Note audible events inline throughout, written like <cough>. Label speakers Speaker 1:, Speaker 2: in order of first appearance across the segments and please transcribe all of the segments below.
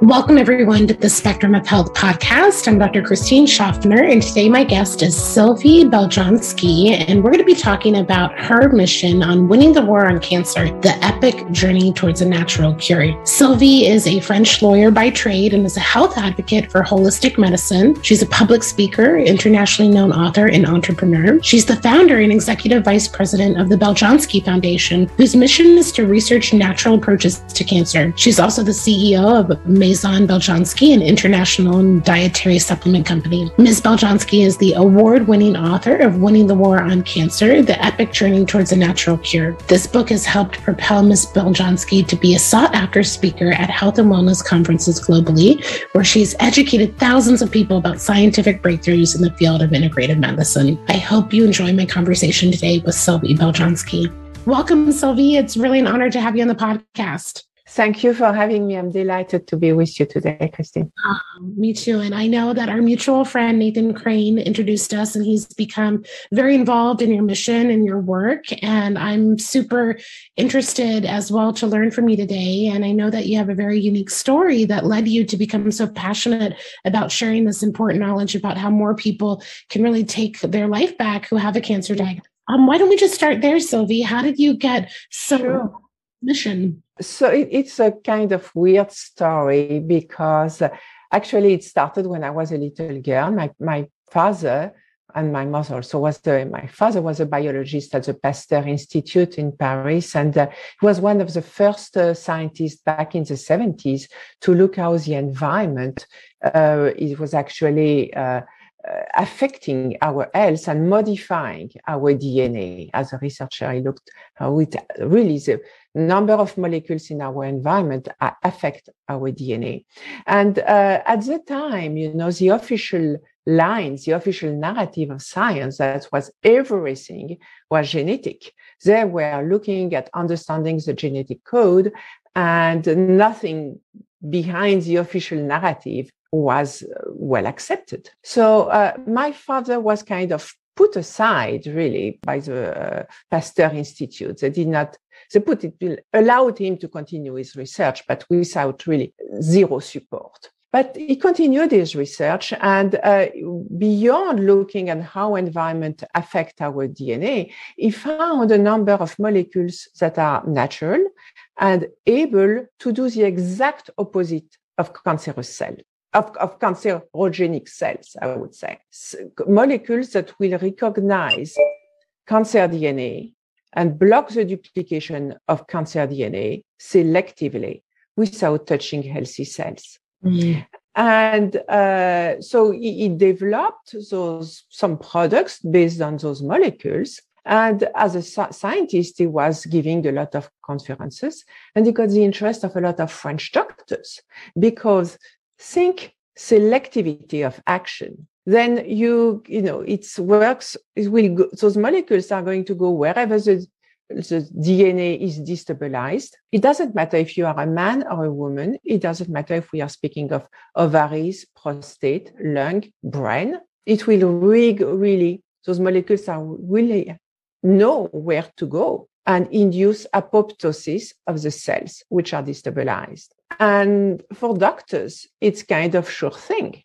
Speaker 1: Welcome, everyone, to the Spectrum of Health podcast. I'm Dr. Christine Schaffner, and today my guest is Sylvie Beljanski, and we're going to be talking about her mission on winning the war on cancer, the epic journey towards a natural cure. Sylvie is a French lawyer by trade and is a health advocate for holistic medicine. She's a public speaker, internationally known author, and entrepreneur. She's the founder and executive vice president of the Beljanski Foundation, whose mission is to research natural approaches to cancer. She's also the CEO of Maison Beljanski, an international dietary supplement company. Ms. Beljanski is the award winning author of Winning the War on Cancer The Epic Journey Towards a Natural Cure. This book has helped propel Ms. Beljanski to be a sought after speaker at health and wellness conferences globally, where she's educated thousands of people about scientific breakthroughs in the field of integrative medicine. I hope you enjoy my conversation today with Sylvie Beljanski. Welcome, Sylvie. It's really an honor to have you on the podcast.
Speaker 2: Thank you for having me. I'm delighted to be with you today, Christine.
Speaker 1: Um, me too. And I know that our mutual friend, Nathan Crane, introduced us, and he's become very involved in your mission and your work. And I'm super interested as well to learn from you today. And I know that you have a very unique story that led you to become so passionate about sharing this important knowledge about how more people can really take their life back who have a cancer diagnosis. Um, why don't we just start there, Sylvie? How did you get so sure. mission?
Speaker 2: So it, it's a kind of weird story because uh, actually it started when I was a little girl. My, my father and my mother also was the, my father was a biologist at the Pasteur Institute in Paris. And uh, he was one of the first uh, scientists back in the 70s to look how the environment, uh, it was actually, uh, uh, affecting our health and modifying our DNA. As a researcher, I looked how it really the number of molecules in our environment affect our DNA. And uh, at the time, you know, the official lines, the official narrative of science that was everything was genetic. They were looking at understanding the genetic code and nothing behind the official narrative was uh, well accepted. So uh, my father was kind of put aside really by the uh, Pasteur Institute. They did not, they put it, allowed him to continue his research, but without really zero support. But he continued his research and uh, beyond looking at how environment affect our DNA, he found a number of molecules that are natural and able to do the exact opposite of cancerous cells of, of cancerogenic cells, I would say. molecules that will recognize cancer DNA and block the duplication of cancer DNA selectively without touching healthy cells. Mm. And uh, so he, he, developed those some products based on those molecules. And as a scientist, he was giving a lot of conferences and he got the interest of a lot of French doctors because think selectivity of action then you you know it works it will go, those molecules are going to go wherever the the DNA is destabilized. It doesn't matter if you are a man or a woman. It doesn't matter if we are speaking of ovaries, prostate, lung, brain. It will really, really, those molecules are really know where to go and induce apoptosis of the cells, which are destabilized. And for doctors, it's kind of sure thing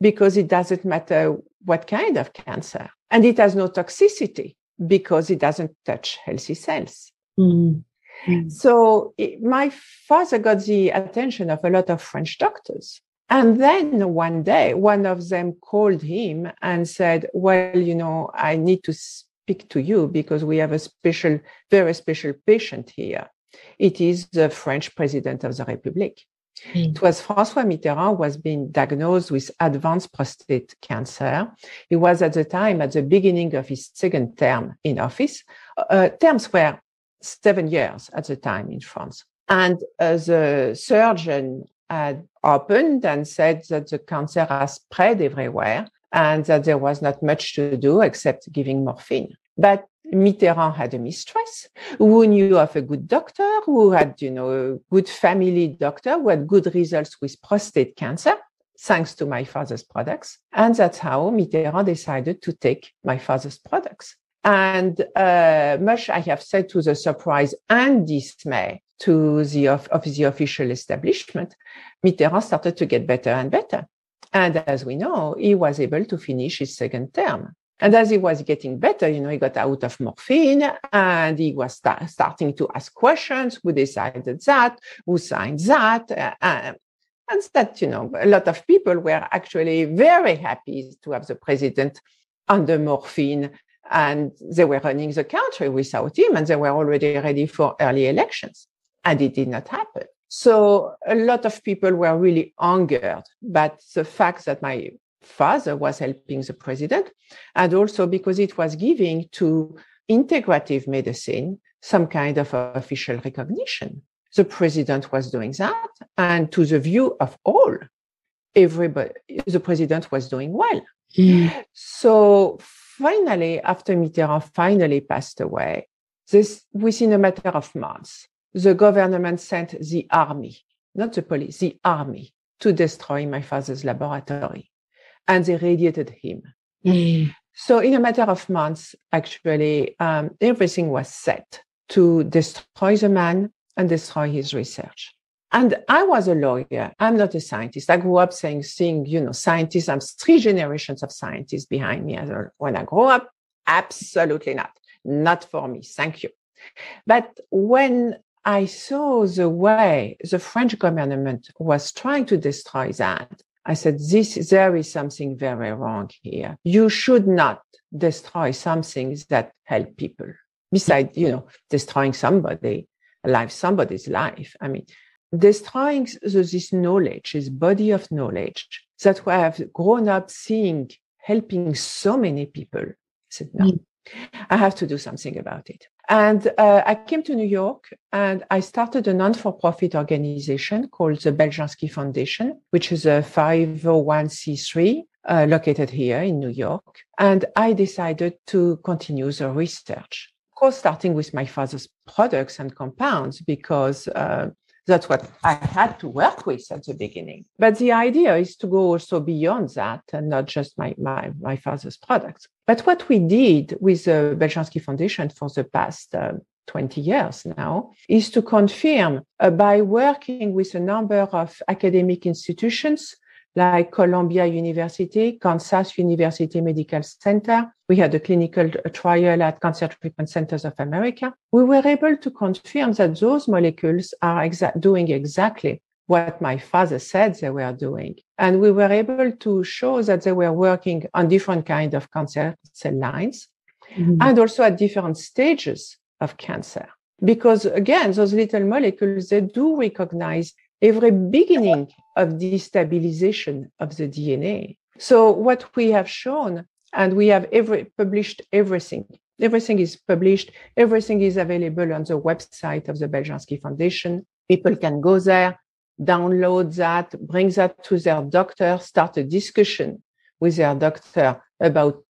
Speaker 2: because it doesn't matter what kind of cancer. And it has no toxicity because it doesn't touch healthy cells. Mm-hmm. So it, my father got the attention of a lot of French doctors. And then one day, one of them called him and said, Well, you know, I need to speak to you because we have a special, very special patient here. It is the French president of the Republic. Mm. It was François Mitterrand who was being diagnosed with advanced prostate cancer. He was at the time at the beginning of his second term in office. Uh, terms were seven years at the time in France. And uh, the surgeon had opened and said that the cancer has spread everywhere and that there was not much to do except giving morphine. But Mitterrand had a mistress who knew of a good doctor, who had, you know, a good family doctor who had good results with prostate cancer, thanks to my father's products. And that's how Mitterrand decided to take my father's products. And uh, much I have said to the surprise and dismay to the of, of the official establishment, Mitterrand started to get better and better. And as we know, he was able to finish his second term. And as he was getting better, you know, he got out of morphine and he was start, starting to ask questions. Who decided that? Who signed that? Uh, and that, you know, a lot of people were actually very happy to have the president under morphine and they were running the country without him and they were already ready for early elections. And it did not happen. So a lot of people were really angered by the fact that my father was helping the president, and also because it was giving to integrative medicine some kind of official recognition. The president was doing that, and to the view of all, everybody, the president was doing well. Mm. So finally, after Mitterrand finally passed away, this within a matter of months, the government sent the army, not the police, the army, to destroy my father's laboratory and they radiated him. Mm. So, in a matter of months, actually, um, everything was set to destroy the man and destroy his research. And I was a lawyer. I'm not a scientist. I grew up saying, seeing, you know, scientists. I'm three generations of scientists behind me. When I grew up, absolutely not. Not for me. Thank you. But when I saw the way the French government was trying to destroy that, I said, this, there is something very wrong here. You should not destroy something that help people. Besides, you know, destroying somebody, life, somebody's life. I mean, destroying this knowledge, this body of knowledge that we have grown up seeing helping so many people. I said, no, mm. I have to do something about it. And uh, I came to New York and I started a non-for-profit organization called the Beljanski Foundation, which is a 501c3 uh, located here in New York. And I decided to continue the research, of course, starting with my father's products and compounds, because uh, that's what I had to work with at the beginning. But the idea is to go also beyond that and not just my, my, my father's products. But what we did with the Beljanski Foundation for the past uh, 20 years now is to confirm uh, by working with a number of academic institutions like Columbia University, Kansas University Medical Center. We had a clinical trial at Cancer Treatment Centers of America. We were able to confirm that those molecules are exa- doing exactly what my father said they were doing. And we were able to show that they were working on different kind of cancer cell lines mm-hmm. and also at different stages of cancer. Because again, those little molecules, they do recognize every beginning of destabilization of the DNA. So what we have shown, and we have every published everything. Everything is published. Everything is available on the website of the Beljanski Foundation. People can go there, download that, bring that to their doctor, start a discussion with their doctor about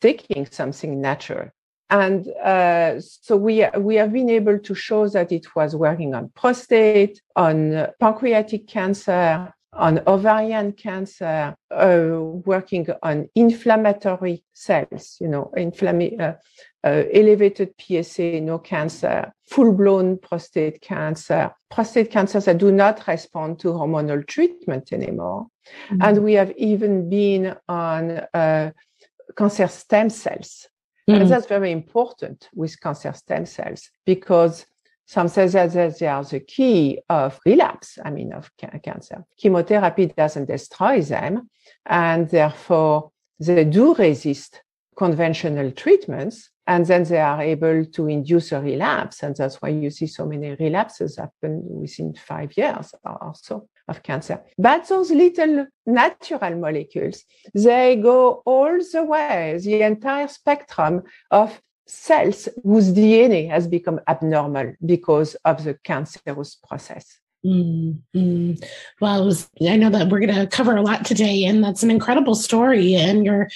Speaker 2: taking something natural and uh, so we, we have been able to show that it was working on prostate, on pancreatic cancer, on ovarian cancer, uh, working on inflammatory cells, you know, uh, uh, elevated PSA, no cancer, full-blown prostate cancer, prostate cancers that do not respond to hormonal treatment anymore. Mm-hmm. And we have even been on uh, cancer stem cells Mm. And that's very important with cancer stem cells because some say that they are the key of relapse, I mean, of cancer. Chemotherapy doesn't destroy them, and therefore they do resist conventional treatments, and then they are able to induce a relapse. And that's why you see so many relapses happen within five years or so of cancer. But those little natural molecules, they go all the way, the entire spectrum of cells whose DNA has become abnormal because of the cancerous process.
Speaker 1: Mm-hmm. Well, was, I know that we're going to cover a lot today, and that's an incredible story. And your,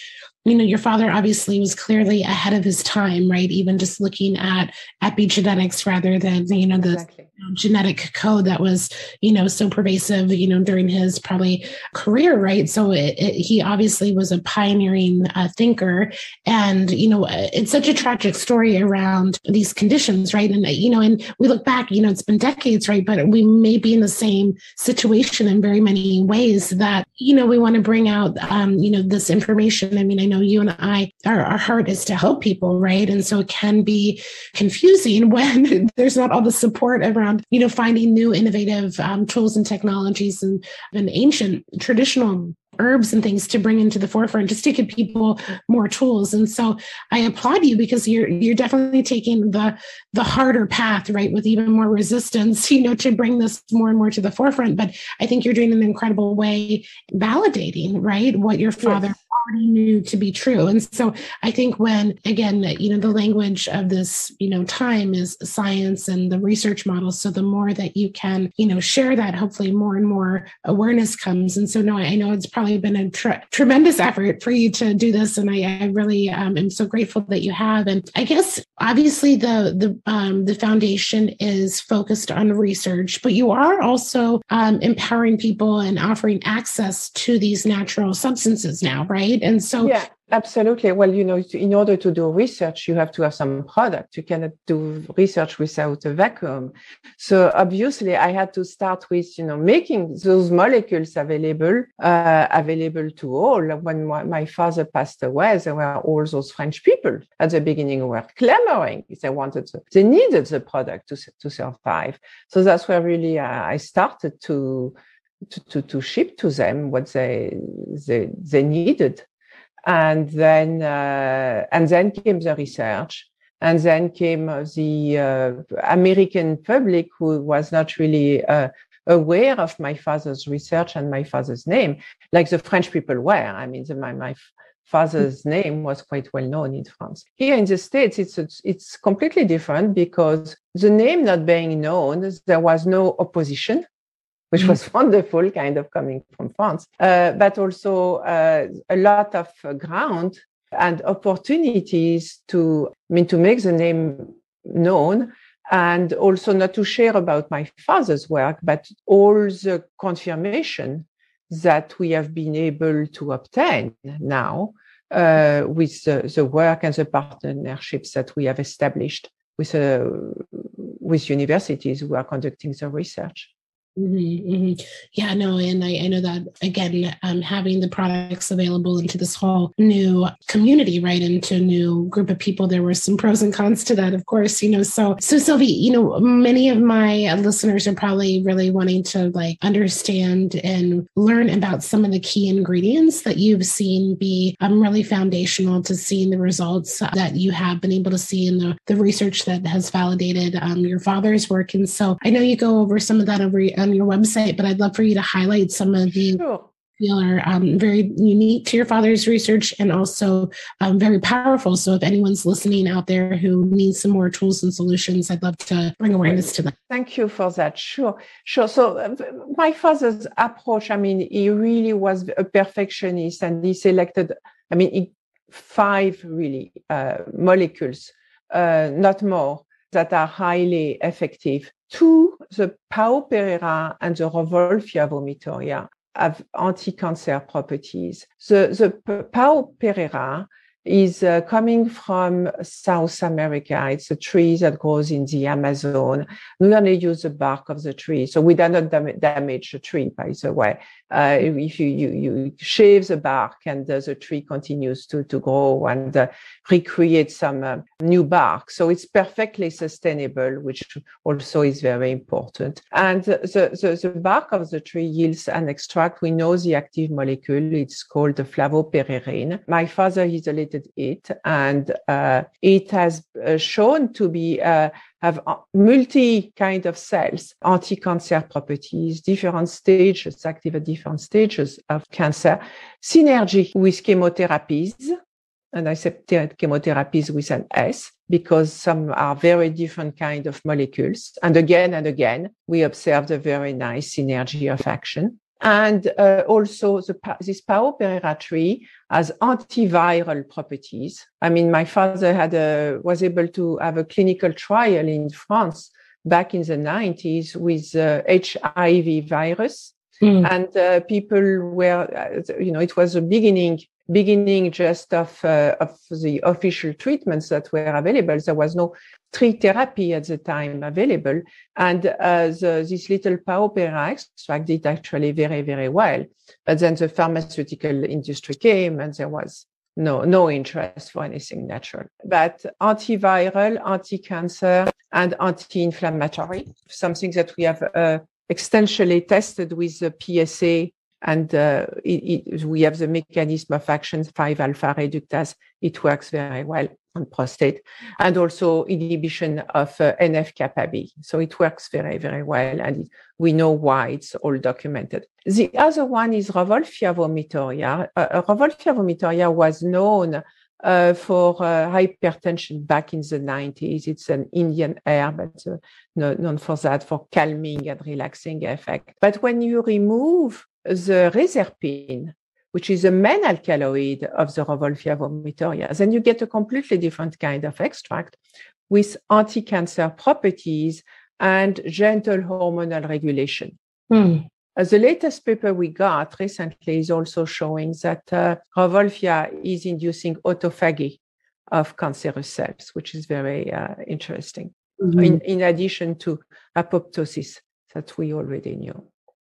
Speaker 1: you know, your father obviously was clearly ahead of his time, right? Even just looking at epigenetics rather than you know the exactly genetic code that was you know so pervasive you know during his probably career right? So it, it, he obviously was a pioneering uh, thinker. And you know it's such a tragic story around these conditions right? And you know and we look back you know it's been decades right? But we may be in the same situation in very many ways that you know we want to bring out um, you know this information. I mean i know you and i our, our heart is to help people right? And so it can be confusing <laughs> when there's not all the support around around, you know, finding new innovative um, tools and technologies and, and ancient traditional herbs and things to bring into the forefront just to give people more tools. And so i applaud you because you're you're definitely taking the the harder path right with even more resistance <laughs> you know to bring this more and more to the forefront. But i think you're doing an incredible way validating right what your father already knew to be true. And so I think when, again, you know, the language of this, you know, time is science and the research models. So the more that you can, you know, share that, hopefully more and more awareness comes. And so, no, I know it's probably been a tre- tremendous effort for you to do this. And I, I really um, am so grateful that you have. And I guess obviously the, the, um, the foundation is focused on research, but you are also um, empowering people and offering access to these natural substances now, right? Right? And so
Speaker 2: yeah, absolutely. Well, you know, in order to do research, you have to have some product. You cannot do research without a vacuum. So obviously, I had to start with you know making those molecules available uh, available to all. When my father passed away, there were all those French people at the beginning were clamoring. They wanted, to, they needed the product to to survive. So that's where really uh, I started to to, to, to ship to them what they they, they needed. And then uh, and then came the research. And then came the uh, american public who was not really uh, aware of my father's research and my father's name like the french people were. I mean the, my, my father's name was quite well known in france. Here in the states it's it's completely different because the name not being known there was no opposition which mm. was <laughs> wonderful, kind of coming from France, uh, but also uh, a lot of ground and opportunities to, I mean, to make the name known and also not to share about my father's work, but all the confirmation that we have been able to obtain now uh, with the, the, work and the partnerships that we have established with, uh, with universities who are conducting the research.
Speaker 1: Mm-hmm, mm-hmm. Yeah, no, and I, I know that again, um, having the products available into this whole new community, right, into a new group of people, there were some pros and cons to that, of course, you know. So, so Sylvie, you know, many of my listeners are probably really wanting to like understand and learn about some of the key ingredients that you've seen be um, really foundational to seeing the results that you have been able to see in the, the research that has validated um, your father's work. And so I know you go over some of that over on your website, but I'd love for you to highlight some of the sure. feel are um, very unique to your father's research and also um, very powerful. So if anyone's listening out there who needs some more tools and solutions, I'd love to bring awareness to them.
Speaker 2: Thank you for that. Sure, sure. So uh, my father's approach, I mean, he really was a perfectionist and he selected, I mean, he, five really uh, molecules, uh, not more, that are highly effective two, the Pao Pereira and the Rauwolfia vomitoria have anti-cancer properties. The, the Pao Pereira is uh, coming from South America. It's a tree that grows in the Amazon. We only use the bark of the tree. So we do not dam- damage the tree, by the way. Uh, if you, you, you shave the bark and uh, the tree continues to, to grow and uh, recreate some uh, new bark. So it's perfectly sustainable, which also is very important. And the, the, the bark of the tree yields an extract. We know the active molecule. It's called the flavopereirine. My father isolated it and uh, it has uh, shown to be have uh, multi kind of cells, anti-cancer properties, different stages, active at different stages of cancer, synergy with chemotherapies. And I said chemotherapies with an S because some are very different kind of molecules. And again and again, we observed a very nice synergy of action. And uh, also the, this Pao Pereira tree has antiviral properties. I mean, my father had a, was able to have a clinical trial in France back in the 90s with uh, HIV virus. Mm. And uh, people were, uh, you know, it was a beginning beginning just of, uh, of the official treatments that were available. There was no tritherapy at the time available. And uh, the, this little Pao Pereira extract did actually very, very well. But then the pharmaceutical industry came and there was no, no interest for anything natural. But antiviral, anti-cancer, and anti-inflammatory, something that we have uh, extensively tested with the PSA and uh, it, it, we have the mechanism of action 5 alpha reductase. It works very well on prostate and also inhibition of uh, NF kappa B. So it works very, very well. And we know why it's all documented. The other one is Rauwolfia vomitoria. Uh, uh Rauwolfia vomitoria was known uh, for uh, hypertension back in the 90s. It's an Indian herb, but uh, known for that, for calming and relaxing effect. But when you remove the reserpine, which is a main alkaloid of the Rauwolfia vomitoria, then you get a completely different kind of extract with anti-cancer properties and gentle hormonal regulation. Mm. Uh, the latest paper we got recently is also showing that uh, is inducing autophagy of cancerous cells, which is very uh, interesting, mm-hmm. in, in addition to apoptosis that we already knew.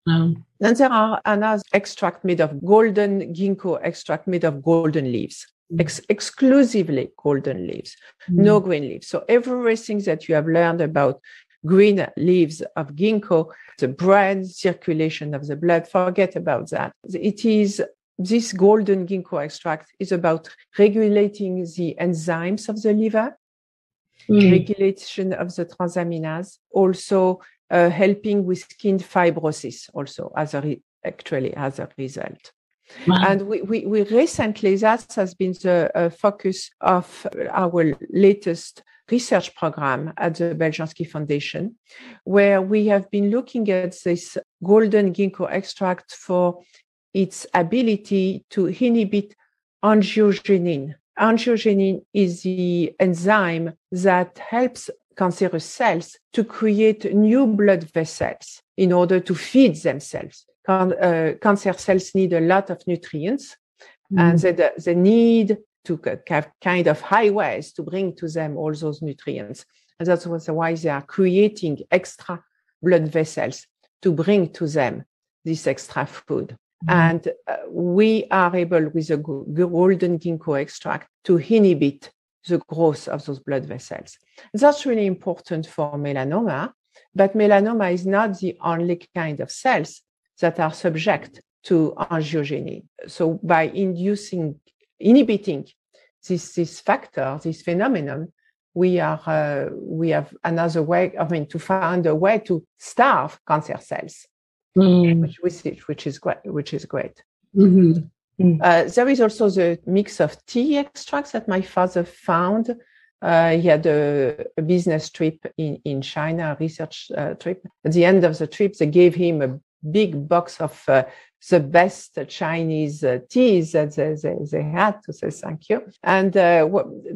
Speaker 2: Um, then there are another extract made of golden ginkgo extract made of golden leaves, mm. ex- exclusively golden leaves, mm. no green leaves. So everything that you have learned about green leaves of ginkgo, the brain circulation of the blood, forget about that. It is this golden ginkgo extract is about regulating the enzymes of the liver, mm. regulation of the transaminase, also uh, helping with skin fibrosis also as a re- actually as a result. Wow. And we, we, we, recently, that has been the uh, focus of our latest research program at the Beljanski Foundation, where we have been looking at this golden ginkgo extract for its ability to inhibit angiogenin. Angiogenin is the enzyme that helps cancerous cells to create new blood vessels in order to feed themselves. Can, uh, cancer cells need a lot of nutrients mm. and they, they need to have kind of highways to bring to them all those nutrients. And that's why they are creating extra blood vessels to bring to them this extra food. Mm. And uh, we are able, with a golden ginkgo extract, to inhibit the growth of those blood vessels. That's really important for melanoma, but melanoma is not the only kind of cells that are subject to angiogeny. So by inducing, inhibiting this, this factor, this phenomenon, we are uh, we have another way. I mean, to find a way to starve cancer cells, mm. which, which, which is great. Which is great. Mm-hmm. Mm. Uh, there is also the mix of tea extracts that my father found. Uh, he had a, a, business trip in, in China, a research uh, trip. At the end of the trip, they gave him a big box of uh, the best Chinese uh, teas that they, they, they, had to say thank you. And uh,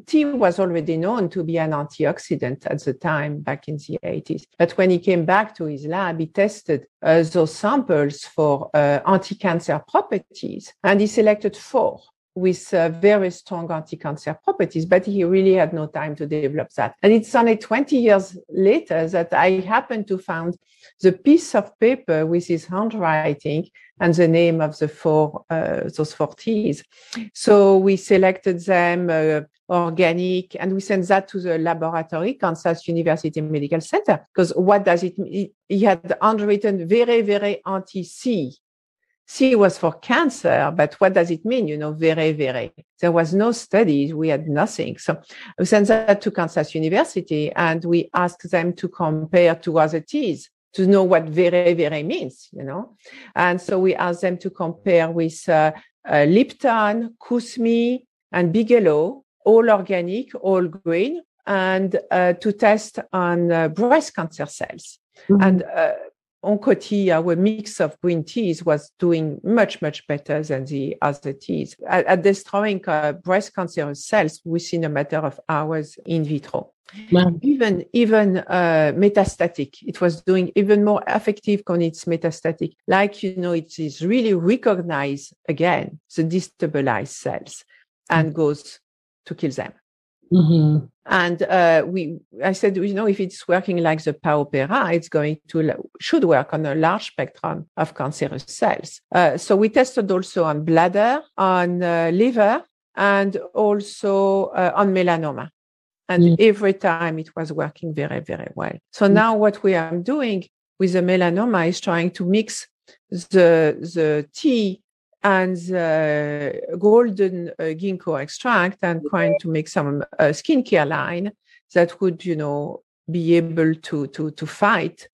Speaker 2: tea was already known to be an antioxidant at the time back in the 80s. But when he came back to his lab, he tested uh, those samples for uh, anti-cancer properties and he selected four with uh, very strong anti-cancer properties, but he really had no time to develop that. And it's only 20 years later that I happened to find the piece of paper with his handwriting and the name of the four, uh, those four teas. So we selected them uh, organic and we sent that to the laboratory, Kansas University Medical Center. Because what does it mean? He had handwritten very, very anti-C C was for cancer, but what does it mean? You know, very, very. There was no studies. We had nothing. So we sent that to Kansas University and we asked them to compare to other teas to know what very, very means, you know. And so we asked them to compare with uh, uh, Lipton, Kusmi, and Bigelow, all organic, all green, and uh, to test on uh, breast cancer cells. Mm-hmm. And Oncoti, our mix of green teas was doing much, much better than the other teas at, at destroying uh, breast cancer cells within a matter of hours in vitro. Wow. Even even uh, metastatic, it was doing even more effective when it's metastatic. Like you know, it is really recognize again the destabilized cells and goes to kill them. Mm-hmm. And uh, we, I said, you know, if it's working like the Pao Pereira, it's going to should work on a large spectrum of cancerous cells. Uh, so we tested also on bladder, on uh, liver, and also uh, on melanoma. And mm. every time it was working very, very well. So mm. now what we are doing with the melanoma is trying to mix the, the tea and the golden uh, ginkgo extract and trying to make some uh, skincare line that would, you know, be able to to to fight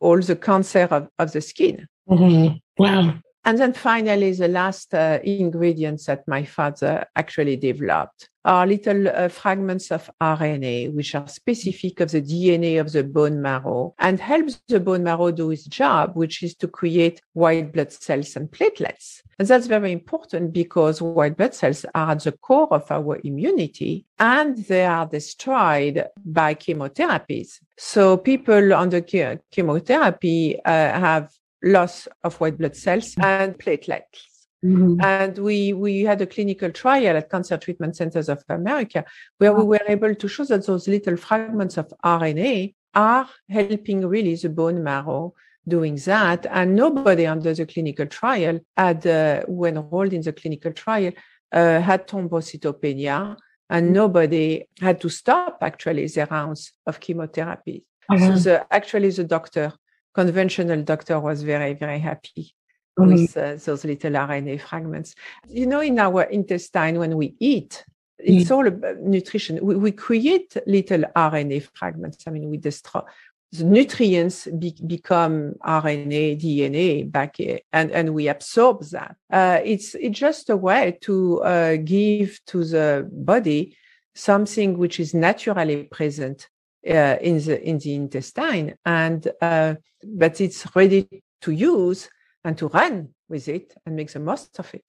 Speaker 2: all the cancer of, of the skin.
Speaker 1: Mm-hmm. Wow.
Speaker 2: And then finally, the last uh, ingredients that my father actually developed are little uh, fragments of RNA, which are specific of the DNA of the bone marrow and helps the bone marrow do its job, which is to create white blood cells and platelets. And that's very important because white blood cells are at the core of our immunity and they are destroyed by chemotherapies. So people under chemotherapy uh, have loss of white blood cells and platelets. Mm-hmm. And we, we had a clinical trial at Cancer Treatment Centers of America where we were able to show that those little fragments of RNA are helping really the bone marrow doing that. And nobody under the clinical trial had, uh, who enrolled in the clinical trial, uh, had thrombocytopenia and mm-hmm. nobody had to stop actually the rounds of chemotherapy. Uh-huh. So the, actually the doctor conventional doctor was very, very happy mm-hmm. with uh, those little RNA fragments. You know, in our intestine, when we eat, it's mm. all about nutrition. We, we, create little RNA fragments. I mean, we destroy the nutrients be, become RNA, DNA back, and, and we absorb that. Uh, it's, it's just a way to uh, give to the body something which is naturally present uh, in the in the intestine, and uh, but it's ready to use and to run with it and make the most of it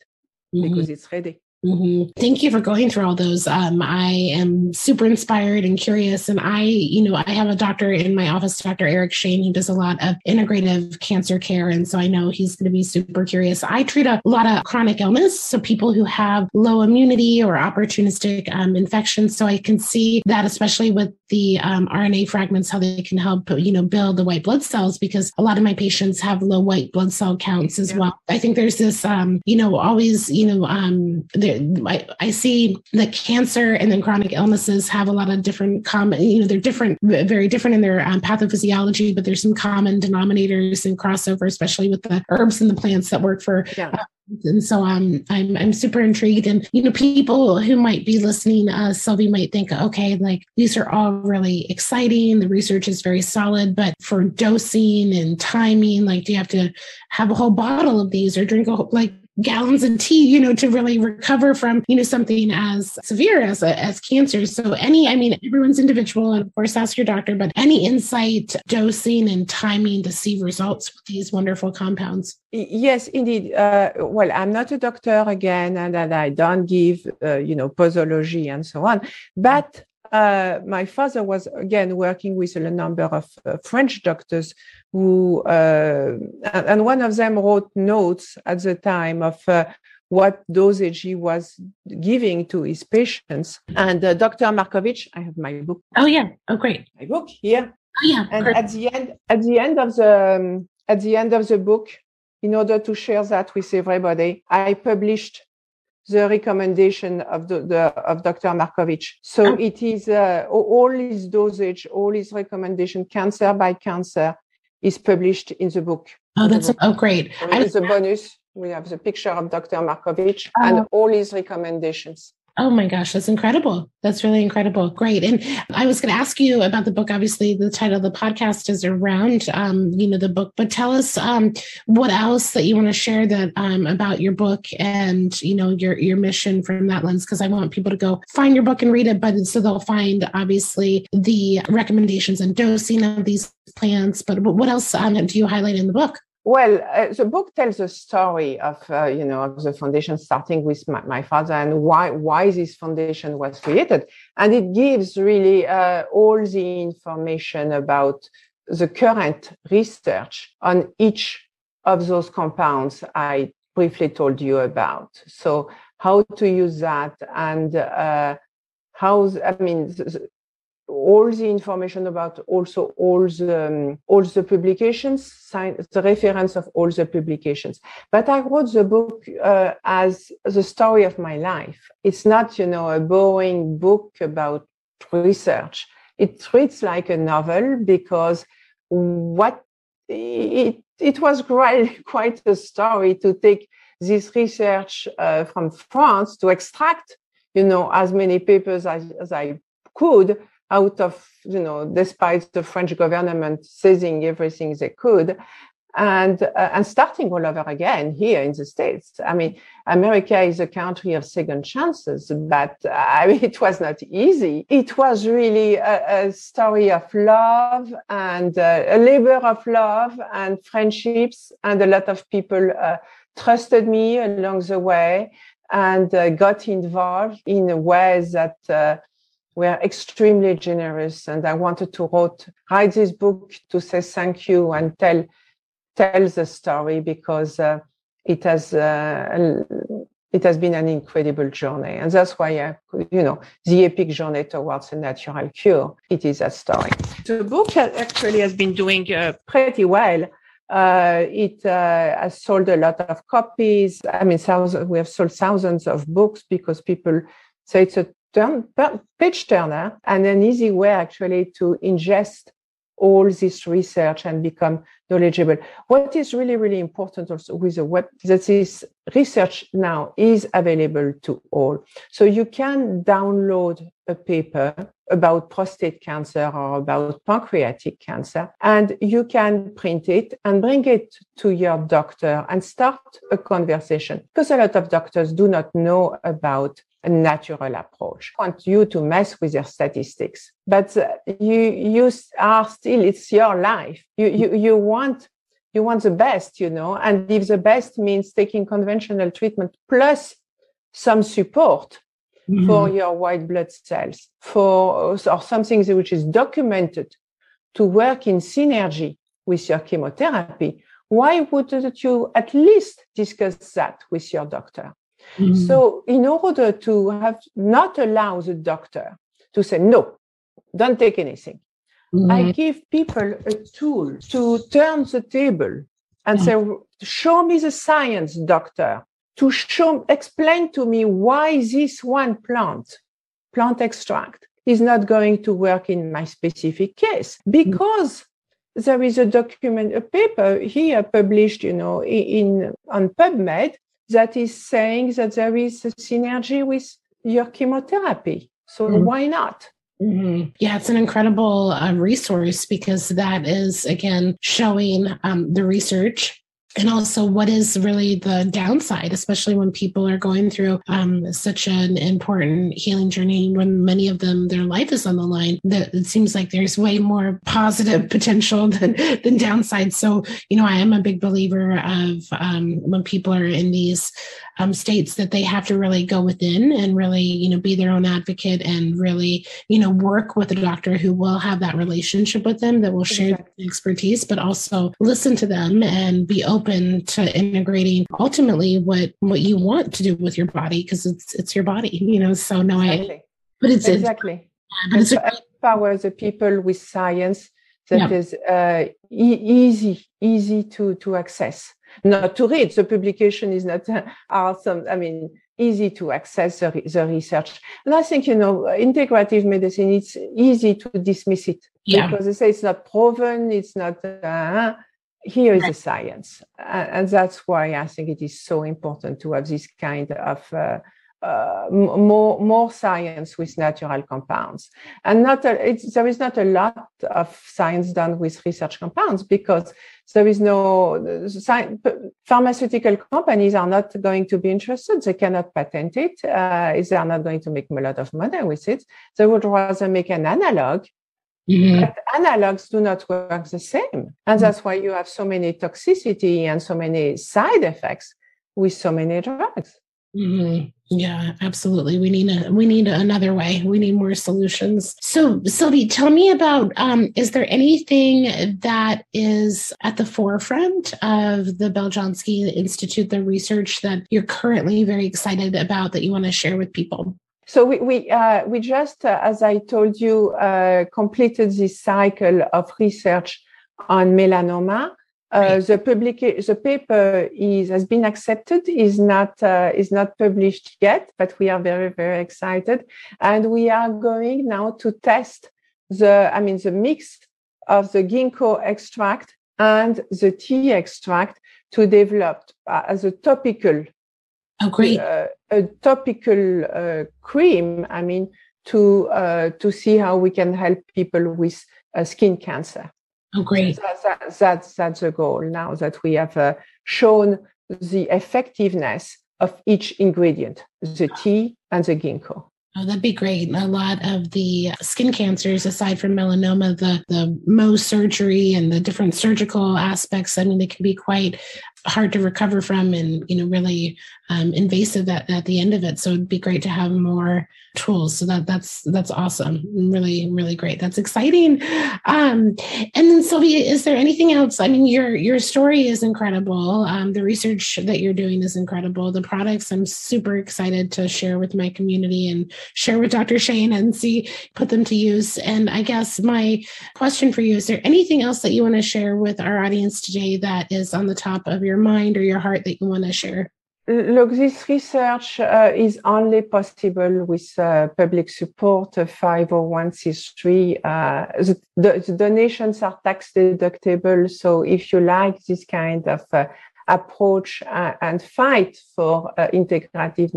Speaker 2: mm-hmm. because it's ready.
Speaker 1: Mm-hmm. Thank you for going through all those. Um, I am super inspired and curious. And I, you know, I have a doctor in my office, Dr. Eric Shane, who does a lot of integrative cancer care. And so I know he's going to be super curious. I treat a lot of chronic illness. So people who have low immunity or opportunistic um, infections. So I can see that, especially with the um, RNA fragments, how they can help, you know, build the white blood cells because a lot of my patients have low white blood cell counts as yeah. well. I think there's this, um, you know, always, you know, um, there, I, I see that cancer and then chronic illnesses have a lot of different common, you know, they're different, very different in their um, pathophysiology, but there's some common denominators and crossover, especially with the herbs and the plants that work for yeah. Uh, and so um, I'm I'm super intrigued, and you know, people who might be listening, uh, Sylvie might think, okay, like these are all really exciting. The research is very solid, but for dosing and timing, like, do you have to have a whole bottle of these or drink a whole, like gallons of tea, you know, to really recover from, you know, something as severe as a, as cancer. So any, I mean, everyone's individual, and of course, ask your doctor, but any insight, dosing, and timing to see results with these wonderful compounds.
Speaker 2: Yes, indeed. Uh, well, I'm not a doctor again, and, and I don't give, uh, you know, posology and so on, but uh, my father was again working with a number of uh, French doctors who, uh, and one of them wrote notes at the time of uh, what dosage he was giving to his patients. And uh, Dr. Markovich, I have my book.
Speaker 1: Oh yeah, oh great,
Speaker 2: my book here.
Speaker 1: Oh yeah,
Speaker 2: and perfect. at the end, at the end of the um, at the end of the book, in order to share that with everybody, I published the recommendation of the, the of Dr. Markovich. So it is uh, all his dosage, all his recommendation, cancer by cancer, is published in the book.
Speaker 1: Oh, that's book. oh great!
Speaker 2: As a bonus, we have the picture of Dr. Markovich oh. and all his recommendations.
Speaker 1: Oh my gosh, that's incredible. That's really incredible. Great. And I was going to ask you about the book. Obviously, the title of the podcast is around, um, you know, the book, but tell us um, what else that you want to share that um, about your book and, you know, your, your mission from that lens. Cause I want people to go find your book and read it, but so they'll find obviously the recommendations and dosing of these plants, but what else um, do you highlight in the book?
Speaker 2: Well, uh, the book tells the story of uh, you know of the foundation, starting with my, my, father and why why this foundation was created, and it gives really uh, all the information about the current research on each of those compounds I briefly told you about. So how to use that and uh, how I mean all the information about also all the um, all the publications, the reference of all the publications. But I wrote the book uh, as the story of my life. It's not, you know, a boring book about research. It reads like a novel because what it it was quite <laughs> quite a story to take this research uh, from France to extract, you know, as many papers as, as I could out of, you know, despite the French government seizing everything they could, and uh, and starting all over again here in the states. I mean, America is a country of second chances, but uh, <laughs> I mean, it was not easy. It was really a, a story of love and uh, a labor of love and friendships, and a lot of people uh, trusted me along the way and uh, got involved in ways that uh, were extremely generous. And I wanted to wrote, write this book to say thank you and tell tell the story because uh, it has uh, it has been an incredible journey, and that's why I, you know the epic journey towards a natural cure. It is a story. The book actually has been doing uh, pretty well. Uh, it uh, has sold a lot of copies. I mean, thousands, we have sold thousands of books because people say it's a turn, turner and an easy way actually to ingest all this research and become knowledgeable. What is really, really important also with the web that this research now is available to all. So you can download a paper about prostate cancer or about pancreatic cancer, and you can print it and bring it to your doctor and start a conversation. Because a lot of doctors do not know about a natural approach. I want you to mess with your statistics, but you you are still it's your life. You you you want you want the best, you know, and if the best means taking conventional treatment plus some support mm-hmm. for your white blood cells, for or something which is documented to work in synergy with your chemotherapy, why wouldn't you at least discuss that with your doctor? Mm-hmm. So, in order to have not allow the doctor to say, no, don't take anything, mm-hmm. I give people a tool to turn the table and mm-hmm. say, show me the science, doctor, to show, explain to me why this one plant, plant extract, is not going to work in my specific case because there is a document, a paper here published, you know, in on PubMed that is saying that there is a synergy with your chemotherapy. So mm-hmm. why not?
Speaker 1: Mm-hmm. Yeah, it's an incredible uh, resource because that is, again, showing um, the research and also what is really the downside especially when people are going through um, such an important healing journey when many of them their life is on the line that it seems like there's way more positive potential <laughs> than than downside so you know i am a big believer of um, when people are in these um, states that they have to really go within and really you know be their own advocate and really you know work with a doctor who will have that relationship with them that will share exactly. expertise but also listen to them and be open open to integrating ultimately what what you want to do with your body because it's it's your body you know so no exactly. i
Speaker 2: but it's exactly but it's a, empower the people with science that yeah. is uh, e- easy easy to to access not to read the publication is not uh, awesome i mean easy to access the, the research and i think you know integrative medicine it's easy to dismiss it yeah. because they say it's not proven it's not uh, here is the science and that's why i think it is so important to have this kind of uh, uh, more more science with natural compounds. And not a, there is not a lot of science done with research compounds because there is no science, pharmaceutical companies are not going to be interested. They cannot patent it. Uh, they are not going to make a lot of money with it. They would rather make an analog Mm-hmm. But analogs do not work the same. And mm-hmm. that's why you have so many toxicity and so many side effects with so many drugs.
Speaker 1: Mm-hmm. Yeah, absolutely. We need a we need another way. We need more solutions. So, Sylvie, tell me about um, is there anything that is at the forefront of the Beljanski Institute, the research that you're currently very excited about that you want to share with people?
Speaker 2: So we we uh, we just, uh, as I told you, uh, completed this cycle of research on melanoma. Uh, the public the paper is has been accepted is not uh, is not published yet but we are very very excited and we are going now to test the i mean the mix of the ginkgo extract and the tea extract to develop uh, as a topical
Speaker 1: oh great uh,
Speaker 2: a topical uh, cream i mean to to see how we can help people with skin cancer
Speaker 1: Oh, great.
Speaker 2: That, that's, that's the goal now that we have uh, shown the effectiveness of each ingredient, the tea and the ginkgo.
Speaker 1: Oh, that'd be great. A lot of the skin cancers, aside from melanoma, the the Mohs surgery and the different surgical aspects, I mean, they can be quite hard to recover from and you know really um, invasive at, at the end of it. So it'd be great to have more tools. So that that's that's awesome. Really really great. That's exciting. Um, and then sylvia is there anything else? I mean your your story is incredible. Um, the research that you're doing is incredible. The products i'm super excited to share with my community and share with dr shane and see put them to use. And i guess my question for you is there anything else that you want to share with our audience today that is on the top of your your mind or your heart that you want to share?
Speaker 2: Look, this research uh, is only possible with uh, public support of 501c3. Uh, the, the, donations are tax deductible. So if you like this kind of uh, approach uh, and fight for uh, integrative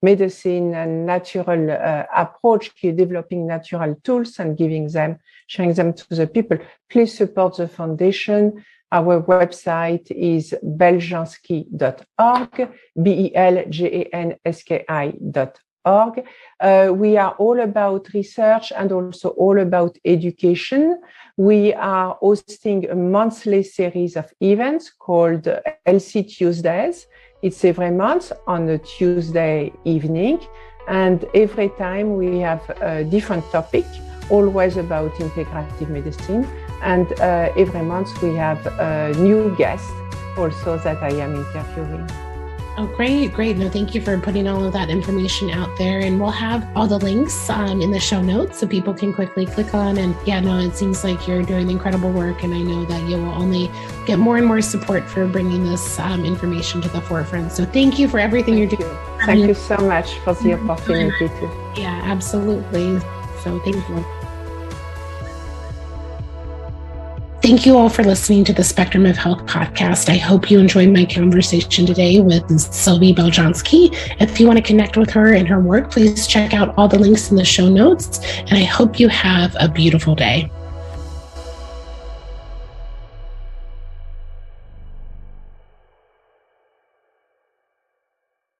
Speaker 2: medicine and natural approach, developing natural tools and giving them, sharing them to the people, please support the foundation. Our website is beljanski.org, B-E-L-J-A-N-S-K-I.org. Uh, we are all about research and also all about education. We are hosting a monthly series of events called Healthy Tuesdays. It's every month on a Tuesday evening. And every time we have a different topic, always about integrative medicine. And uh, every month we have a new guest also that I am interviewing.
Speaker 1: Oh, great, great. No, thank you for putting all of that information out there. And we'll have all the links um, in the show notes so people can quickly click on. And yeah, no, it seems like you're doing incredible work. And I know that you will only get more and more support for bringing this um, information to the forefront. So thank you for everything
Speaker 2: thank
Speaker 1: you're doing.
Speaker 2: You. Thank you so much for the opportunity to.
Speaker 1: Yeah, absolutely. So thank you. Thank you all for listening to the Spectrum of Health podcast. I hope you enjoyed my conversation today with Sylvie Beljanski. If you want to connect with her and her work, please check out all the links in the show notes. And I hope you have a beautiful day.